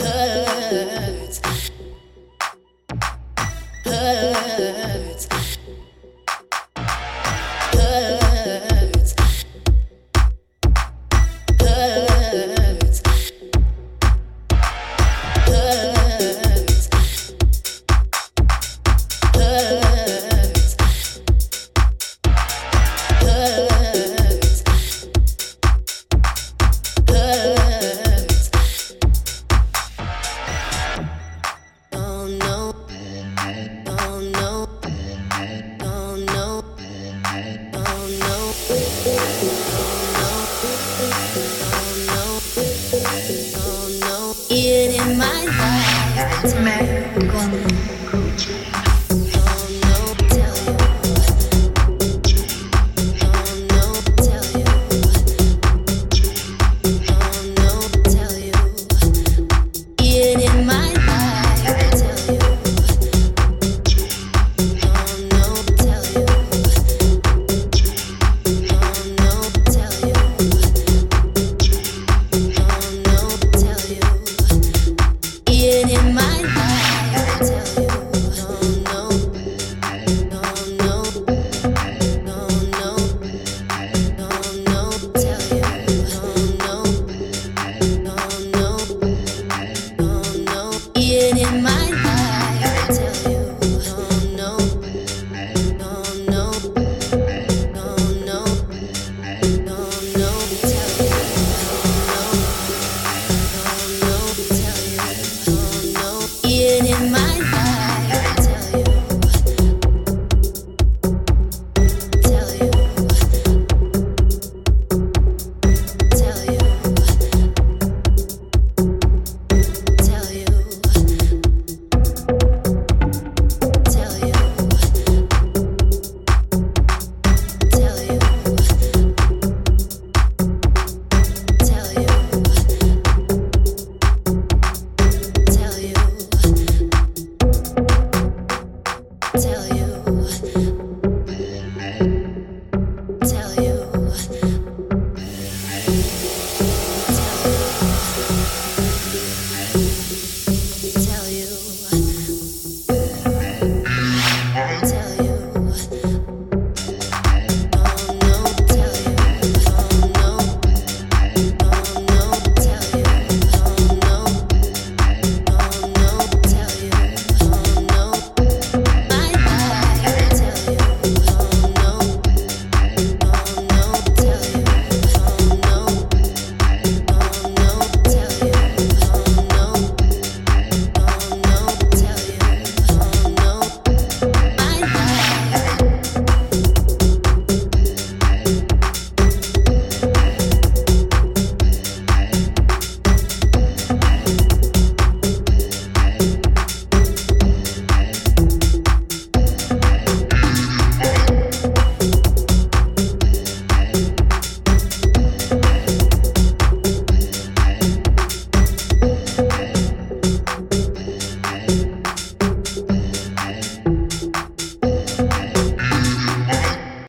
love.